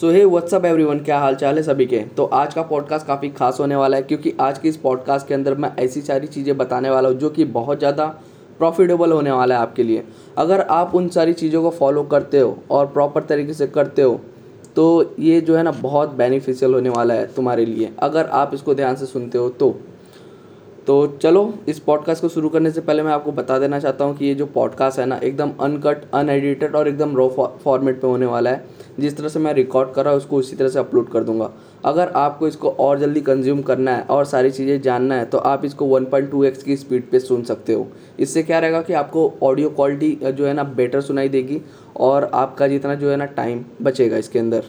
सो hey WhatsApp everyone क्या हाल चाल है सभी के? तो आज का पॉडकास्ट काफ़ी खास होने वाला है, क्योंकि आज के इस पॉडकास्ट के अंदर मैं ऐसी सारी चीज़ें बताने वाला हूँ जो कि बहुत ज़्यादा प्रॉफिटेबल होने वाला है आपके लिए। अगर आप उन सारी चीज़ों को फॉलो करते हो और प्रॉपर तरीके से करते हो तो ये जो है ना बहुत बेनिफिशियल होने वाला है तुम्हारे लिए। अगर आप इसको ध्यान से सुनते हो तो। तो चलो, इस पॉडकास्ट को शुरू करने से पहले मैं आपको बता देना चाहता हूँ कि ये जो पॉडकास्ट है ना, एकदम अनकट अनएडिटेड और एकदम रो फॉर्मेट पे होने वाला है। जिस तरह से मैं रिकॉर्ड कर रहा हूँ, उसको उसी तरह से अपलोड कर दूँगा। अगर आपको इसको और जल्दी कंज्यूम करना है और सारी चीज़ें जानना है तो आप इसको 1.2x की स्पीड पे सुन सकते हो। इससे क्या रहेगा कि आपको ऑडियो क्वालिटी जो है ना बेटर सुनाई देगी और आपका जितना जो है ना टाइम बचेगा इसके अंदर।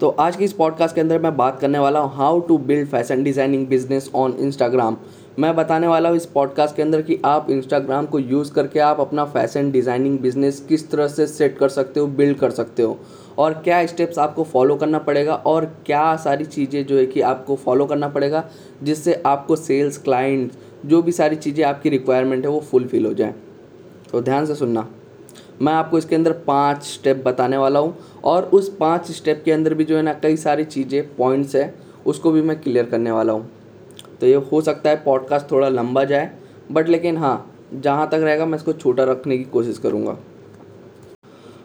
तो आज की इस पॉडकास्ट के अंदर मैं बात करने वाला हूँ how to build fashion designing business on Instagram मैं बताने वाला हूँ इस पॉडकास्ट के अंदर कि आप इंस्टाग्राम को यूज़ करके आप अपना फ़ैशन डिज़ाइनिंग बिज़नेस किस तरह से सेट कर सकते हो बिल्ड कर सकते हो और क्या स्टेप्स आपको फॉलो करना पड़ेगा और क्या सारी चीज़ें जो है कि आपको फॉलो करना पड़ेगा जिससे आपको सेल्स क्लाइंट जो भी सारी चीज़ें आपकी रिक्वायरमेंट है वो फुलफ़िल हो जाए। तो ध्यान से सुनना। मैं आपको इसके अंदर पाँच स्टेप बताने वाला हूँ और उस पाँच स्टेप के अंदर भी जो है ना कई सारी चीज़ें पॉइंट्स है, उसको भी मैं क्लियर करने वाला हूँ। तो ये हो सकता है पॉडकास्ट थोड़ा लंबा जाए बट लेकिन हाँ जहाँ तक रहेगा मैं इसको छोटा रखने की कोशिश करूँगा।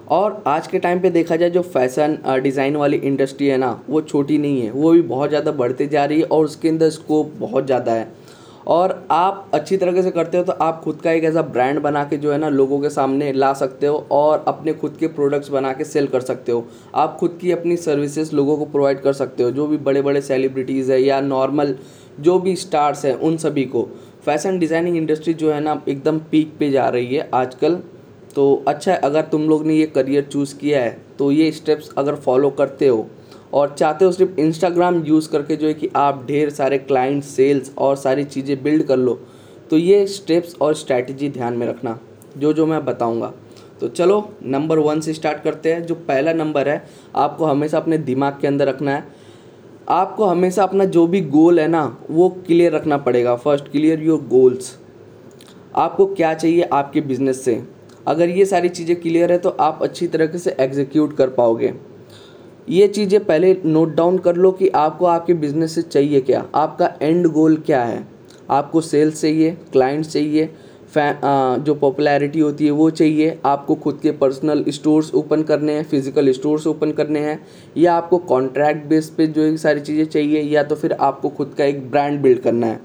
और आज के टाइम पे देखा जाए जो फ़ैशन डिज़ाइन वाली इंडस्ट्री है ना, वो छोटी नहीं है, वो भी बहुत ज़्यादा बढ़ते जा रही है और उसके अंदर स्कोप बहुत ज़्यादा है। और आप अच्छी तरीके से करते हो तो आप खुद का एक ऐसा ब्रांड बना के जो है ना लोगों के सामने ला सकते हो और अपने खुद के प्रोडक्ट्स बना के सेल कर सकते हो। आप खुद की अपनी सर्विसेज़ लोगों को प्रोवाइड कर सकते हो, जो भी बड़े बड़े सेलिब्रिटीज़ है या नॉर्मल जो भी स्टार्स हैं उन सभी को। फ़ैशन डिज़ाइनिंग इंडस्ट्री जो है ना एकदम पीक पे जा रही है आजकल। तो अच्छा है, अगर तुम लोग ने ये करियर चूज़ किया है तो ये स्टेप्स अगर फॉलो करते हो और चाहते हो सिर्फ़ इंस्टाग्राम यूज़ करके जो है कि आप ढेर सारे क्लाइंट सेल्स और सारी चीज़ें बिल्ड कर लो तो ये स्टेप्स और स्ट्रैटेजी ध्यान में रखना, जो जो मैं बताऊँगा। तो चलो नंबर वन से स्टार्ट करते हैं, जो पहला नंबर है, आपको हमेशा अपने दिमाग के अंदर रखना है। आपको हमेशा अपना जो भी गोल है ना, वो क्लियर रखना पड़ेगा। फ़र्स्ट क्लियर योर गोल्स आपको क्या चाहिए आपके बिज़नेस से? अगर ये सारी चीज़ें क्लियर है तो आप अच्छी तरीके से एग्जीक्यूट कर पाओगे। ये चीज़ें पहले नोट डाउन कर लो कि आपको आपके बिज़नेस से चाहिए क्या। आपका एंड गोल क्या है? आपको सेल्स चाहिए क्लाइंट चाहिए जो पॉपुलैरिटी होती है वो चाहिए। आपको खुद के पर्सनल स्टोर्स ओपन करने हैं फ़िज़िकल स्टोर्स ओपन करने हैं, या आपको कॉन्ट्रैक्ट बेस पे जो सारी चीज़ें चाहिए, या तो फिर आपको खुद का एक ब्रांड बिल्ड करना है।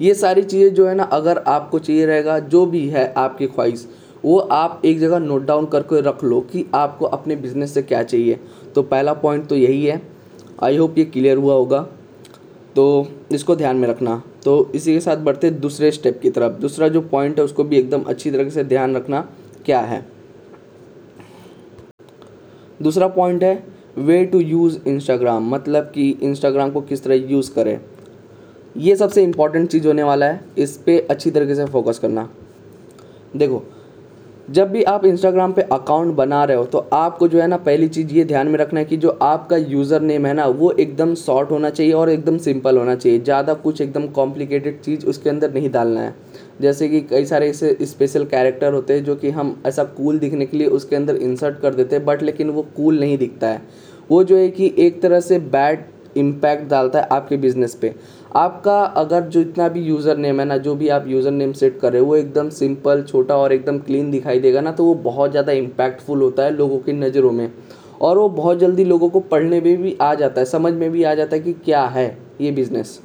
ये सारी चीज़ें जो है ना, अगर आपको चाहिए रहेगा, जो भी है आपकी ख्वाहिश वो आप एक जगह नोट डाउन करके रख लो कि आपको अपने बिज़नेस से क्या चाहिए। तो पहला पॉइंट तो यही है। आई होप ये क्लियर हुआ होगा। तो इसको ध्यान में रखना। तो इसी के साथ बढ़ते दूसरे स्टेप की तरफ़। दूसरा जो पॉइंट है उसको भी एकदम अच्छी तरह से ध्यान रखना क्या है। दूसरा पॉइंट है वे टू यूज़ इंस्टाग्राम मतलब कि इंस्टाग्राम को किस तरह यूज़ करें। ये सबसे इंपॉर्टेंट चीज़ होने वाला है। इस पर अच्छी तरीके से फोकस करना। देखो जब भी आप इंस्टाग्राम पे अकाउंट बना रहे हो तो आपको जो है ना, पहली चीज़ ये ध्यान में रखना है कि जो आपका यूज़र नेम है ना, वो एकदम शॉर्ट होना चाहिए और एकदम सिंपल होना चाहिए। ज़्यादा कुछ एकदम कॉम्प्लिकेटेड चीज़ उसके अंदर नहीं डालना है। जैसे कि कई सारे ऐसे स्पेशल कैरेक्टर होते हैं जो कि हम ऐसा कूल दिखने के लिए उसके अंदर इंसर्ट कर देते हैं बट लेकिन वो कूल नहीं दिखता है। वो जो है कि एक तरह से बैड इम्पैक्ट डालता है आपके बिज़नेस पे। आपका अगर जितना भी यूज़र नेम है ना, जो भी आप यूज़र नेम सेट कर रहे हो, वो एकदम सिंपल छोटा और एकदम क्लीन दिखाई देगा ना तो वो बहुत ज़्यादा इम्पैक्टफुल होता है लोगों की नज़रों में। और वो बहुत जल्दी लोगों को पढ़ने में भी आ जाता है, समझ में भी आ जाता है कि क्या है ये बिज़नेस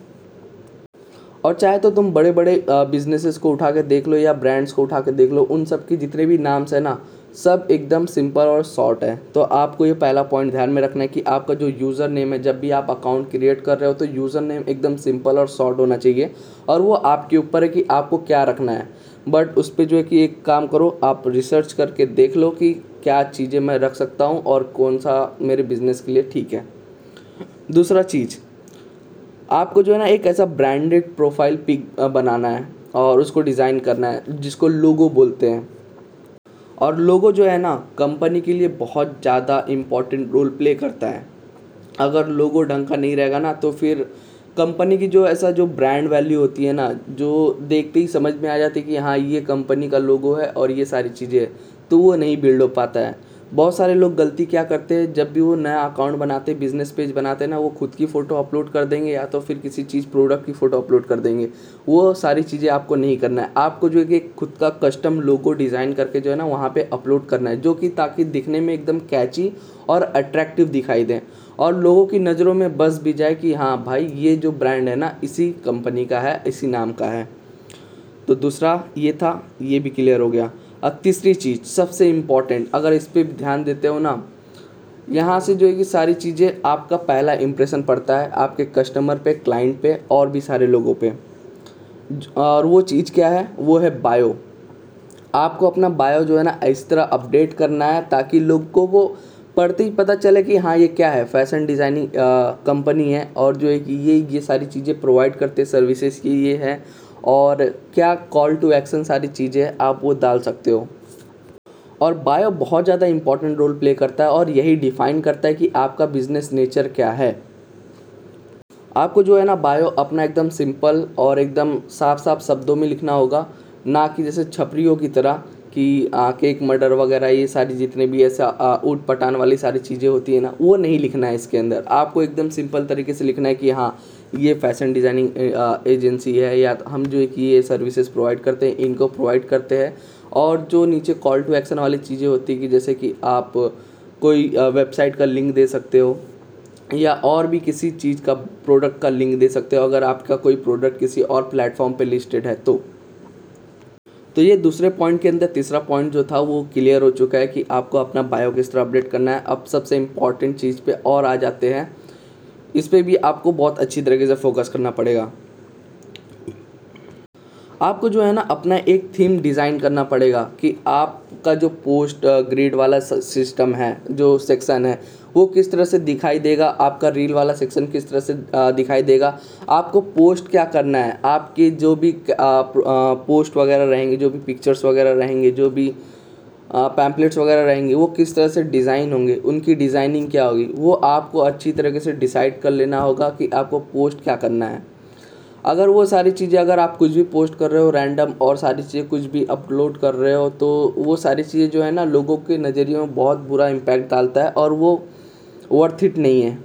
और चाहे तो तुम बड़े बड़े बिजनेसेस को उठा के देख लो या ब्रांड्स को उठा के देख लो, उन सब के जितने भी नाम्स हैं ना सब एकदम सिंपल और शॉर्ट है। तो आपको ये पहला पॉइंट ध्यान में रखना है कि आपका जो यूज़र नेम है, जब भी आप अकाउंट क्रिएट कर रहे हो तो यूज़र नेम एकदम सिंपल और शॉर्ट होना चाहिए। और वो आपके ऊपर है कि आपको क्या रखना है। बट उस पर जो है कि एक काम करो, आप रिसर्च करके देख लो कि क्या चीज़ें मैं रख सकता हूँ और कौन सा मेरे बिज़नेस के लिए ठीक है। दूसरा चीज़, आपको जो है ना एक ऐसा ब्रांडेड प्रोफ़ाइल पिक बनाना है और उसको डिज़ाइन करना है, जिसको लोगो बोलते हैं। और लोगो जो है ना कंपनी के लिए बहुत ज़्यादा इम्पोर्टेंट रोल प्ले करता है। अगर लोगो ढंग का नहीं रहेगा ना तो फिर कंपनी की जो ऐसा जो ब्रांड वैल्यू होती है ना, जो देखते ही समझ में आ जाती है कि हाँ ये कंपनी का लोगो है और ये सारी चीज़ें तो वो नहीं बिल्ड हो पाता है। बहुत सारे लोग गलती क्या करते हैं, जब भी वो नया अकाउंट बनाते बिज़नेस पेज बनाते हैं ना, वो खुद की फ़ोटो अपलोड कर देंगे या तो फिर किसी चीज़ प्रोडक्ट की फ़ोटो अपलोड कर देंगे। वो सारी चीज़ें आपको नहीं करना है। आपको जो है कि खुद का कस्टम लोगो डिज़ाइन करके जो है ना, वहाँ पे अपलोड करना है, जो कि ताकि दिखने में एकदम कैची और अट्रैक्टिव दिखाई दें। और लोगों की नज़रों में बस भी जाए कि हाँ भाई, ये जो ब्रांड है ना, इसी कंपनी का है, इसी नाम का है। तो दूसरा ये था, ये भी क्लियर हो गया। अब तीसरी चीज़, सबसे इंपॉर्टेंट अगर इस पर ध्यान देते हो ना, यहाँ से जो है कि सारी चीज़ें आपका पहला इम्प्रेशन पड़ता है आपके कस्टमर पे क्लाइंट पे और भी सारे लोगों पे। और वो चीज़ क्या है? वो है बायो आपको अपना बायो जो है ना, इस तरह अपडेट करना है ताकि लोग को वो पढ़ते ही पता चले कि हाँ ये क्या है? फ़ैशन डिज़ाइनिंग कंपनी है और जो है कि ये ये सारी चीज़ें प्रोवाइड करते सर्विसेज़ की ये है। और क्या कॉल टू एक्शन सारी चीज़ें आप वो डाल सकते हो। और बायो बहुत ज़्यादा इंपॉर्टेंट रोल प्ले करता है और यही डिफाइन करता है कि आपका बिज़नेस नेचर क्या है। आपको जो है ना बायो अपना एकदम सिंपल और एकदम साफ़ साफ़ शब्दों में लिखना होगा, ना कि जैसे छपरियों की तरह कि केक मर्डर वगैरह, ये सारी जितने भी ऐसा ऊट पटान वाली सारी चीज़ें होती है ना, वो नहीं लिखना है इसके अंदर। आपको एकदम सिंपल तरीके से लिखना है कि हाँ ये फ़ैशन डिज़ाइनिंग एजेंसी है या हम जो कि ये सर्विसेज़ प्रोवाइड करते हैं, इनको प्रोवाइड करते हैं। और जो नीचे कॉल टू एक्शन वाली चीज़ें होती कि जैसे कि आप कोई वेबसाइट का लिंक दे सकते हो या और भी किसी चीज़ का प्रोडक्ट का लिंक दे सकते हो। अगर आपका कोई प्रोडक्ट किसी और प्लेटफॉर्म पे लिस्टेड है तो। तो ये दूसरे पॉइंट के अंदर, तीसरा पॉइंट जो था, वो क्लियर हो चुका है कि आपको अपना बायो किस तरह अपडेट करना है। अब सबसे इंपॉर्टेंट चीज़ पे और आ जाते हैं। इस पर भी आपको बहुत अच्छी तरीके से फोकस करना पड़ेगा। आपको जो है ना, अपना एक थीम डिज़ाइन करना पड़ेगा कि आपका जो पोस्ट ग्रिड वाला सिस्टम है, जो सेक्शन है, वो किस तरह से दिखाई देगा, आपका रील वाला सेक्शन किस तरह से दिखाई देगा, आपको पोस्ट क्या करना है, आपके जो भी पोस्ट वगैरह रहेंगे, जो भी पिक्चर्स वगैरह रहेंगे, जो भी पैम्पलेट्स वगैरह रहेंगे, वो किस तरह से डिज़ाइन होंगे, उनकी डिज़ाइनिंग क्या होगी, वो आपको अच्छी तरीके से डिसाइड कर लेना होगा कि आपको पोस्ट क्या करना है। अगर वो सारी चीज़ें, अगर आप कुछ भी पोस्ट कर रहे हो रैंडम और सारी चीज़ें कुछ भी अपलोड कर रहे हो तो वो सारी चीज़ें जो है ना, लोगों के नज़रिए में बहुत बुरा इम्पैक्ट डालता है और वो वर्थ इट नहीं है।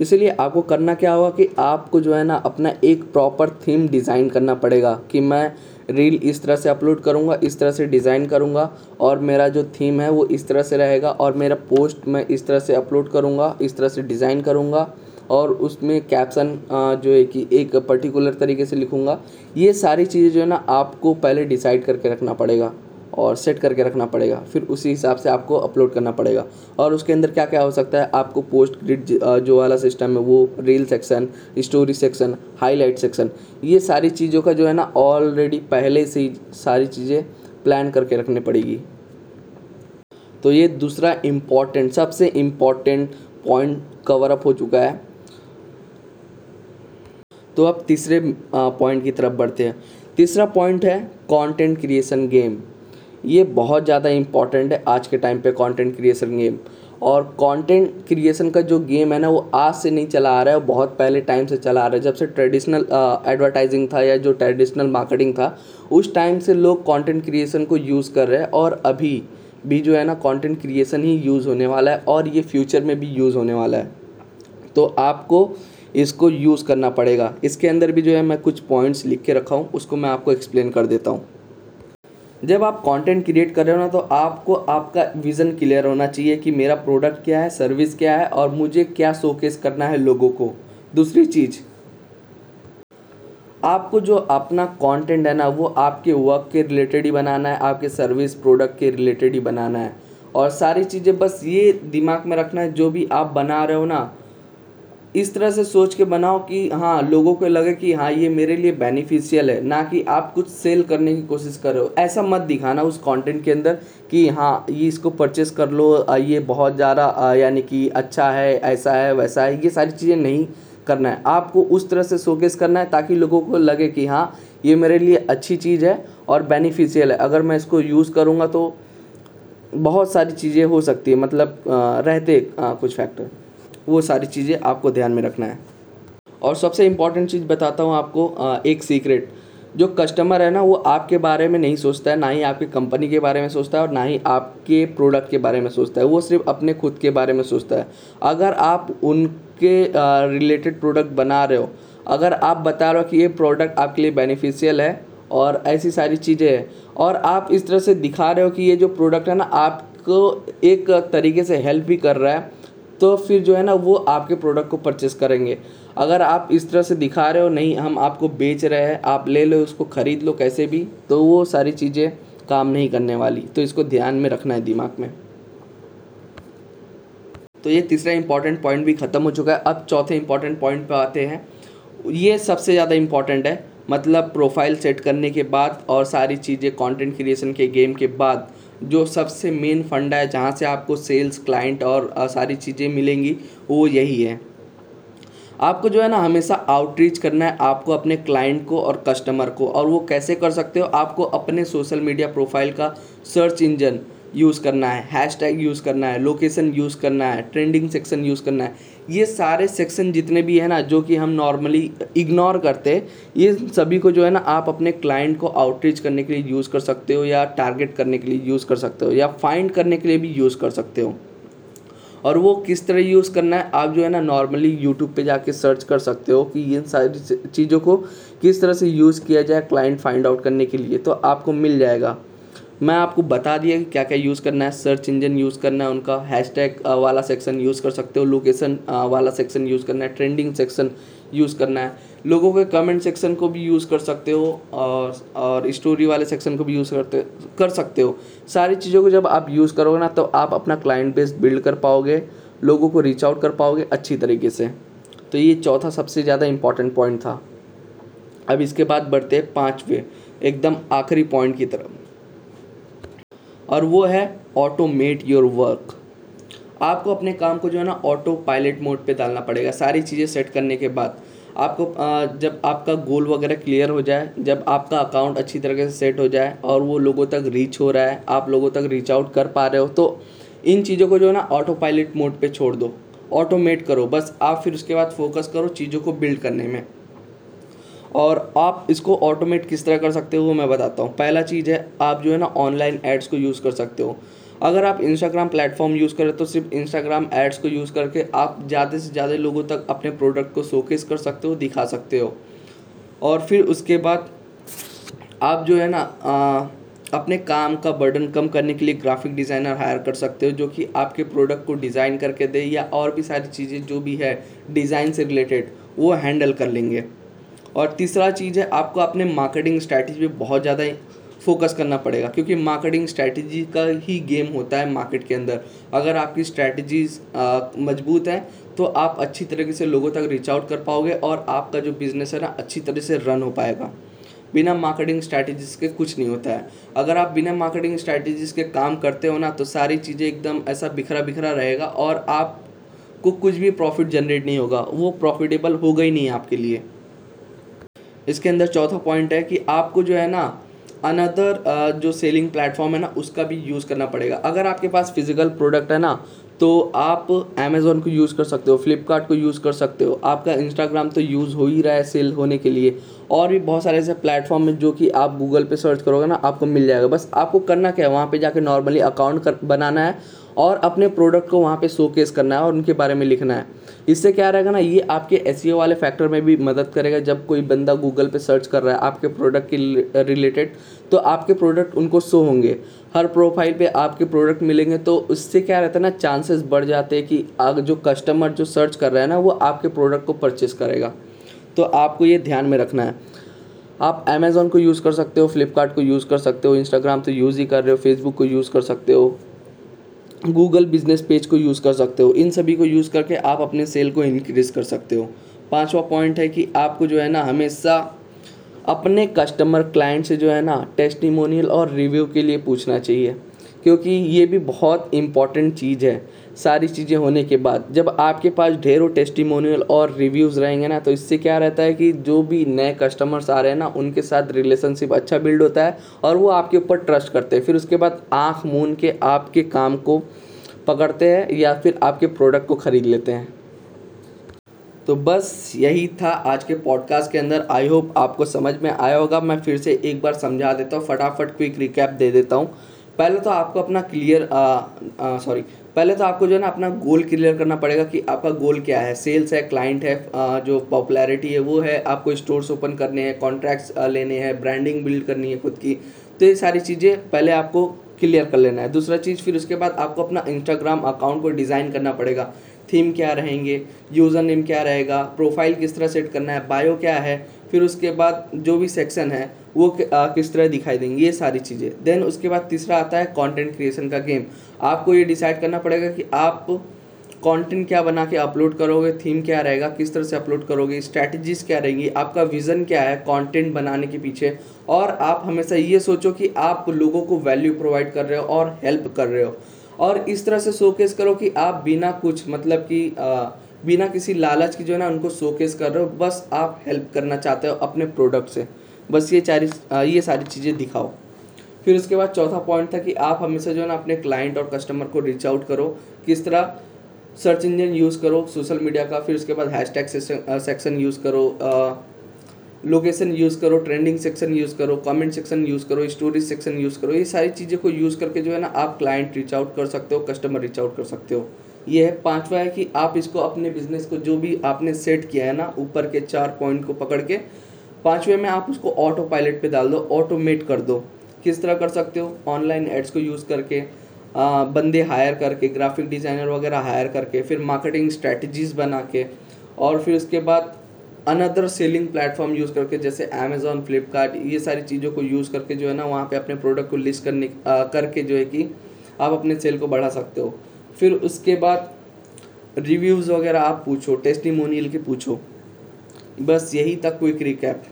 इसलिए आपको करना क्या होगा कि आपको जो है ना, अपना एक प्रॉपर थीम डिज़ाइन करना पड़ेगा कि मैं रील इस तरह से अपलोड करूँगा, इस तरह से डिज़ाइन करूँगा और मेरा जो थीम है वो इस तरह से रहेगा और मेरा पोस्ट मैं इस तरह से अपलोड करूँगा, इस तरह से डिज़ाइन करूँगा और उसमें कैप्शन जो है कि एक पर्टिकुलर तरीके से लिखूँगा। ये सारी चीज़ें जो है ना आपको पहले डिसाइड करके रखना पड़ेगा। और सेट करके रखना पड़ेगा। फिर उसी हिसाब से आपको अपलोड करना पड़ेगा। और उसके अंदर क्या क्या हो सकता है? आपको पोस्ट ग्रिड जो वाला सिस्टम है, वो reel section story section highlight section ये सारी चीज़ों का जो है ना ऑलरेडी पहले से ही सारी चीज़ें प्लान करके रखनी पड़ेगी। तो ये दूसरा इंपॉर्टेंट सबसे इंपॉर्टेंट पॉइंट कवर अप हो चुका है। तो अब तीसरे पॉइंट की तरफ़ बढ़ते हैं। तीसरा पॉइंट है कंटेंट क्रिएशन गेम ये बहुत ज़्यादा इंपॉर्टेंट है आज के टाइम पे कंटेंट क्रिएशन गेम और कंटेंट क्रिएशन का जो गेम है ना, वो आज से नहीं चला आ रहा है बहुत पहले टाइम से चला आ रहा है। जब से ट्रेडिशनल एडवर्टाइजिंग था या जो ट्रेडिशनल मार्केटिंग था, उस टाइम से लोग कंटेंट क्रिएशन को यूज़ कर रहे हैं और अभी भी जो है ना कंटेंट क्रिएशन ही यूज़ होने वाला है और ये फ्यूचर में भी यूज़ होने वाला है। तो आपको इसको यूज़ करना पड़ेगा। इसके अंदर भी जो है, मैं कुछ पॉइंट्स लिख के रखा हूँ, उसको मैं आपको एक्सप्लेन कर देता हूँ। जब आप कंटेंट क्रिएट कर रहे हो ना तो आपको आपका विज़न क्लियर होना चाहिए कि मेरा प्रोडक्ट क्या है सर्विस क्या है और मुझे क्या शोकेस करना है लोगों को। दूसरी चीज़, आपको जो अपना कंटेंट है ना, वो आपके वर्क के रिलेटेड ही बनाना है, आपके सर्विस प्रोडक्ट के रिलेटेड ही बनाना है। और सारी चीज़ें बस ये दिमाग में रखना है, जो भी आप बना रहे हो ना इस तरह से सोच के बनाओ कि हाँ लोगों को लगे कि हाँ ये मेरे लिए बेनिफिशियल है, ना कि आप कुछ सेल करने की कोशिश कर ऐसा मत दिखाना उस कंटेंट के अंदर कि हाँ ये इसको परचेस कर लो ये बहुत ज़्यादा यानी कि अच्छा है, ऐसा है, वैसा है, ये सारी चीज़ें नहीं करना है। आपको उस तरह से शोकेस करना है ताकि लोगों को लगे कि हाँ ये मेरे लिए अच्छी चीज़ है और बेनिफिशियल है। अगर मैं इसको यूज़ करूँगा तो बहुत सारी चीज़ें हो सकती है मतलब रहते कुछ फैक्टर वो सारी चीज़ें आपको ध्यान में रखना है। और सबसे इंपॉर्टेंट चीज़ बताता हूँ आपको एक सीक्रेट जो कस्टमर है ना, वो आपके बारे में नहीं सोचता है, ना ही आपकी कंपनी के बारे में सोचता है और ना ही आपके प्रोडक्ट के बारे में सोचता है। वो सिर्फ़ अपने खुद के बारे में सोचता है। अगर आप उनके रिलेटेड प्रोडक्ट बना रहे हो, अगर आप बता रहे हो कि ये प्रोडक्ट आपके लिए बेनिफिशियल है और ऐसी सारी चीज़ें हैं और आप इस तरह से दिखा रहे हो कि ये जो प्रोडक्ट है ना, आपको एक तरीके से हेल्प भी कर रहा है तो फिर जो है ना, वो आपके प्रोडक्ट को परचेस करेंगे। अगर आप इस तरह से दिखा रहे हो, नहीं, हम आपको बेच रहे हैं, आप ले लो, उसको ख़रीद लो कैसे भी तो वो सारी चीज़ें काम नहीं करने वाली। तो इसको ध्यान में रखना है दिमाग में। तो ये तीसरा इंपॉर्टेंट पॉइंट भी ख़त्म हो चुका है। अब चौथे इंपॉर्टेंट पॉइंट पर आते हैं। ये सबसे ज़्यादा इंपॉर्टेंट है। मतलब प्रोफ़ाइल सेट करने के बाद और सारी चीज़ें कंटेंट क्रिएशन के गेम के बाद। जो सबसे मेन फंडा है, जहाँ से आपको सेल्स क्लाइंट और सारी चीज़ें मिलेंगी, वो यही है। आपको जो है ना, हमेशा आउटरीच करना है आपको अपने क्लाइंट को और कस्टमर को और वो कैसे कर सकते हो? आपको अपने सोशल मीडिया प्रोफ़ाइल का सर्च इंजन यूज़ करना है हैश टैग यूज़ करना है लोकेशन यूज़ करना है ट्रेंडिंग सेक्शन यूज़ करना है, ये सारे सेक्शन जितने भी है ना, जो कि हम नॉर्मली इग्नोर करते ये सभी को जो है ना, आप अपने क्लाइंट को आउटरीच करने के लिए यूज़ कर सकते हो या टारगेट करने के लिए यूज़ कर सकते हो या फाइंड करने के लिए भी यूज़ कर सकते हो। और वो किस तरह यूज़ करना है, आप जो है ना नॉर्मली यूट्यूब पे जाके सर्च कर सकते हो कि इन सारी चीज़ों को किस तरह से यूज़ किया जाए क्लाइंट फाइंड आउट करने के लिए तो आपको मिल जाएगा। मैं आपको बता दिया कि क्या क्या यूज़ करना है सर्च इंजन यूज़ करना है, उनका हैशटैग वाला सेक्शन यूज़ कर सकते हो लोकेशन वाला सेक्शन यूज़ करना है ट्रेंडिंग सेक्शन यूज़ करना है। लोगों के कमेंट सेक्शन को भी यूज़ कर सकते हो और और स्टोरी वाले सेक्शन को भी यूज़ करते, कर सकते हो। सारी चीज़ों को जब आप यूज़ करोगे ना तो आप अपना क्लाइंट बेस बिल्ड कर पाओगे, लोगों को रीच आउट कर पाओगे अच्छी तरीके से। तो ये चौथा सबसे ज़्यादा इंपॉर्टेंट पॉइंट था। अब इसके बाद बढ़ते हैं पाँचवें, एकदम आखिरी पॉइंट की तरफ़। और वो है ऑटोमेट योर वर्क आपको अपने काम को जो है ना ऑटो पायलट मोड पे डालना पड़ेगा, सारी चीज़ें सेट करने के बाद। आपको जब आपका गोल वगैरह क्लियर हो जाए, जब आपका अकाउंट अच्छी तरीके से सेट हो जाए और वो लोगों तक रीच हो रहा है, आप लोगों तक रीच आउट कर पा रहे हो तो इन चीज़ों को जो है ना ऑटो पायलट मोड पे छोड़ दो। ऑटोमेट करो, बस आप फिर उसके बाद फोकस करो चीज़ों को बिल्ड करने में। और आप इसको ऑटोमेट किस तरह कर सकते हो मैं बताता हूँ। पहला चीज़ है आप जो है ना ऑनलाइन एड्स को यूज़ कर सकते हो। अगर आप इंस्टाग्राम प्लेटफॉर्म यूज़ करें तो सिर्फ़ इंस्टाग्राम एड्स को यूज़ करके आप ज़्यादा से ज़्यादा लोगों तक अपने प्रोडक्ट को शोकेस कर सकते हो दिखा सकते हो। और फिर उसके बाद आप जो है ना आ, अपने काम का बर्डन कम करने के लिए ग्राफिक डिज़ाइनर हायर कर सकते हो जो कि आपके प्रोडक्ट को डिज़ाइन करके दे या और भी सारी चीज़ें जो भी है डिज़ाइन से रिलेटेड वो हैंडल कर लेंगे। और तीसरा चीज़ है, आपको अपने मार्केटिंग स्ट्रैटेजी पे बहुत ज़्यादा फोकस करना पड़ेगा, क्योंकि मार्केटिंग स्ट्रैटेजी का ही गेम होता है मार्केट के अंदर। अगर आपकी स्ट्रैटेजीज मज़बूत है तो आप अच्छी तरीके से लोगों तक रीच आउट कर पाओगे और आपका जो बिज़नेस है ना, अच्छी तरह से रन हो पाएगा। बिना मार्केटिंग स्ट्रैटेजीज के कुछ नहीं होता है। अगर आप बिना मार्केटिंग स्ट्रैटेजीज के काम करते हो ना तो सारी चीज़ें एकदम ऐसा बिखरा बिखरा रहेगा और आपको कुछ भी प्रॉफिट जनरेट नहीं होगा। वो प्रॉफिटेबल होगा ही नहीं आपके लिए। इसके अंदर चौथा पॉइंट है कि आपको जो है ना अनदर जो सेलिंग प्लेटफॉर्म है ना, उसका भी यूज़ करना पड़ेगा। अगर आपके पास फ़िज़िकल प्रोडक्ट है ना तो आप अमेज़ोन को यूज़ कर सकते हो फ्लिपकार्ट को यूज़ कर सकते हो। आपका इंस्टाग्राम तो यूज़ हो ही रहा है सेल होने के लिए। और भी बहुत सारे ऐसे प्लेटफॉर्म हैं जो कि आप गूगल पे सर्च करोगे ना, आपको मिल जाएगा। बस आपको करना क्या है, वहाँ पे जाके नॉर्मली अकाउंट कर, बनाना है और अपने प्रोडक्ट को वहाँ पे शोकेस करना है और उनके बारे में लिखना है। इससे क्या रहेगा ना, ये आपके एस e वाले फैक्टर में भी मदद करेगा। जब कोई बंदा गूगल पे सर्च कर रहा है आपके प्रोडक्ट के रिलेटेड तो आपके प्रोडक्ट उनको शो होंगे। हर प्रोफ़ाइल पे आपके प्रोडक्ट मिलेंगे तो उससे क्या रहता है ना चांसेस बढ़ जाते हैं कि जो कस्टमर जो सर्च कर रहा है ना, वो आपके प्रोडक्ट को परचेस करेगा। तो आपको ये ध्यान में रखना है। आप अमेज़ोन को यूज़ कर सकते हो फ्लिपकार्ट को यूज़ कर सकते हो इंस्टाग्राम तो यूज़ ही कर रहे हो फेसबुक को यूज़ कर सकते हो। गूगल बिज़नेस पेज को यूज़ कर सकते हो। इन सभी को यूज़ करके आप अपने सेल को इनक्रीज़ कर सकते हो। पाँचवा पॉइंट है कि आपको जो है ना हमेशा अपने कस्टमर क्लाइंट से जो है ना टेस्टिमोनियल और रिव्यू के लिए पूछना चाहिए। क्योंकि ये भी बहुत इंपॉर्टेंट चीज़ है, सारी चीज़ें होने के बाद। जब आपके पास ढेरों टेस्टिमोनियल और रिव्यूज़ रहेंगे ना तो इससे क्या रहता है कि जो भी नए कस्टमर्स आ रहे हैं ना, उनके साथ रिलेशनशिप अच्छा बिल्ड होता है और वो आपके ऊपर ट्रस्ट करते हैं। फिर उसके बाद आँख मून के आपके काम को पकड़ते हैं या फिर आपके प्रोडक्ट को ख़रीद लेते हैं। तो बस यही था आज के पॉडकास्ट के अंदर। आई होप आपको समझ में आया होगा। मैं फिर से एक बार समझा देता हूँ। फटाफट क्विक रिकैप दे देता हूँ। पहले तो आपको अपना क्लियर सॉरी पहले तो आपको जो है ना अपना गोल क्लियर करना पड़ेगा कि आपका गोल क्या है। सेल्स है क्लाइंट है आ, जो पॉपुलैरिटी है वो है आपको स्टोर्स ओपन करने हैं कॉन्ट्रैक्ट्स लेने हैं ब्रांडिंग बिल्ड करनी है खुद की। तो ये सारी चीज़ें पहले आपको क्लियर कर लेना है। दूसरा चीज़ फिर उसके बाद आपको अपना इंस्टाग्राम अकाउंट को डिज़ाइन करना पड़ेगा। थीम क्या रहेंगे यूज़र नेम क्या रहेगा प्रोफ़ाइल किस तरह सेट करना है बायो क्या है फिर उसके बाद जो भी सेक्शन है वो किस तरह दिखाई देंगे, ये सारी चीज़ें। देन उसके बाद तीसरा आता है कंटेंट क्रिएशन का गेम आपको ये डिसाइड करना पड़ेगा कि आप कंटेंट क्या बना के अपलोड करोगे थीम क्या रहेगा, किस तरह से अपलोड करोगे स्ट्रैटेजीज क्या रहेंगी, आपका विज़न क्या है कंटेंट बनाने के पीछे। और आप हमेशा ये सोचो कि आप लोगों को वैल्यू प्रोवाइड कर रहे हो और हेल्प कर रहे हो। और इस तरह से शोकेस करो कि आप बिना कुछ मतलब कि बिना किसी लालच की जो है ना उनको शोकेस कर रहे हो, बस आप हेल्प करना चाहते हो अपने प्रोडक्ट से। बस ये चारी ये सारी चीज़ें दिखाओ। फिर उसके बाद चौथा पॉइंट था कि आप हमेशा जो है ना अपने क्लाइंट और कस्टमर को रीच आउट करो, किस तरह सर्च इंजन यूज़ करो सोशल मीडिया का, फिर उसके बाद हैश टैग सेक्शन यूज़ करो लोकेशन यूज़ करो ट्रेंडिंग सेक्शन यूज़ करो कमेंट सेक्शन यूज़ करो स्टोरेज सेक्शन यूज़ करो, ये सारी चीज़ें को यूज़ करके जो है ना आप क्लाइंट रीच आउट कर सकते हो कस्टमर रीच आउट कर सकते हो। ये है पांचवा है कि आप इसको अपने बिज़नेस को जो भी आपने सेट किया है ना, ऊपर के चार पॉइंट को पकड़ के पाँचवें में आप उसको ऑटो पायलट पे डाल दो ऑटोमेट कर दो। किस तरह कर सकते हो? ऑनलाइन एड्स को यूज़ करके आ, बंदे हायर करके ग्राफिक डिज़ाइनर वगैरह हायर करके फिर मार्केटिंग स्ट्रैटेजीज बना के और फिर उसके बाद अनदर सेलिंग प्लेटफॉर्म यूज़ करके जैसे अमेज़ोन फ्लिपकार्ट ये सारी चीज़ों को यूज़ करके जो है ना वहाँ पे अपने प्रोडक्ट को लिस्ट करने आ, करके जो है कि आप अपने सेल को बढ़ा सकते हो। फिर उसके बाद रिव्यूज़ वगैरह आप पूछो टेस्टिमोनियल के पूछो। बस यही था क्विक रिकैप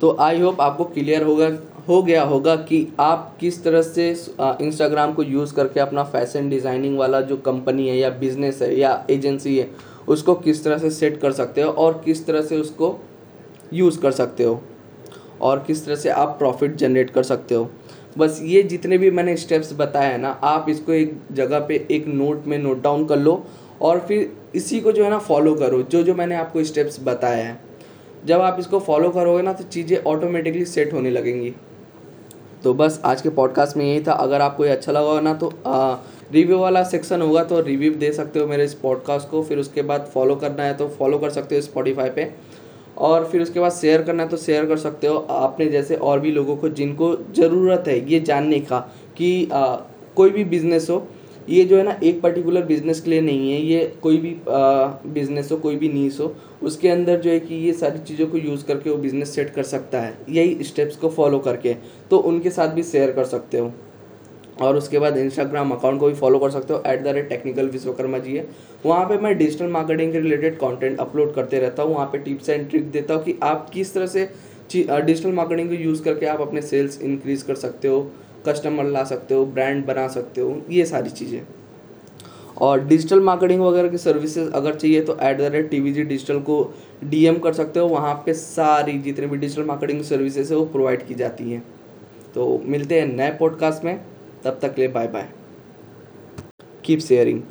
तो आई होप आपको क्लियर होगा, हो गया होगा कि आप किस तरह से इंस्टाग्राम को यूज़ करके अपना फ़ैशन डिज़ाइनिंग वाला जो कंपनी है या बिज़नेस है या एजेंसी है, उसको किस तरह से सेट कर सकते हो और किस तरह से उसको यूज़ कर सकते हो और किस तरह से आप प्रॉफिट जनरेट कर सकते हो. बस ये जितने भी मैंने स्टेप्स बताए हैं ना, आप इसको एक जगह पे एक नोट में नोट डाउन कर लो और फिर इसी को जो है ना फॉलो करो जो जो मैंने आपको स्टेप्स बताए हैं। जब आप इसको फॉलो करोगे ना तो चीज़ें ऑटोमेटिकली सेट होने लगेंगी। तो बस आज के पॉडकास्ट में यही था। अगर आपको ये अच्छा लगा हो ना तो रिव्यू वाला सेक्शन होगा तो रिव्यू दे सकते हो मेरे इस पॉडकास्ट को। फिर उसके बाद फॉलो करना है तो फॉलो कर सकते हो स्पॉटीफाई पे। और फिर उसके बाद शेयर करना है तो शेयर कर सकते हो आपने जैसे और भी लोगों को जिनको ज़रूरत है ये जानने का कि आ, कोई भी बिज़नेस हो ये जो है ना, एक पर्टिकुलर बिज़नेस के लिए नहीं है, ये कोई भी बिज़नेस हो, कोई भी नीस हो, उसके अंदर जो है कि ये सारी चीज़ों को यूज़ करके वो बिज़नेस सेट कर सकता है। यही स्टेप्स को फॉलो करके तो उनके साथ भी शेयर कर सकते हो। और उसके बाद इंस्टाग्राम अकाउंट को भी फॉलो कर सकते हो at the rate technical Vishwakarma ji है। वहाँ पे मैं डिजिटल मार्केटिंग के रिलेटेड कंटेंट अपलोड करते रहता हूँ, वहाँ पे टिप्स एंड ट्रिक देता हूँ कि आप किस तरह से डिजिटल मार्केटिंग को यूज़ करके आप अपने सेल्स इंक्रीज़ कर सकते हो। कस्टमर ला सकते हो ब्रांड बना सकते हो, ये सारी चीज़ें। और डिजिटल मार्केटिंग वगैरह की सर्विसेज़ अगर चाहिए तो at the rate T V G digital को डी एम कर सकते हो, वहाँ पे सारी जितने भी डिजिटल मार्केटिंग सर्विसेज़ है वो प्रोवाइड की जाती हैं। तो मिलते हैं नए पॉडकास्ट में, तब तक ले बाय बाय कीप शेयरिंग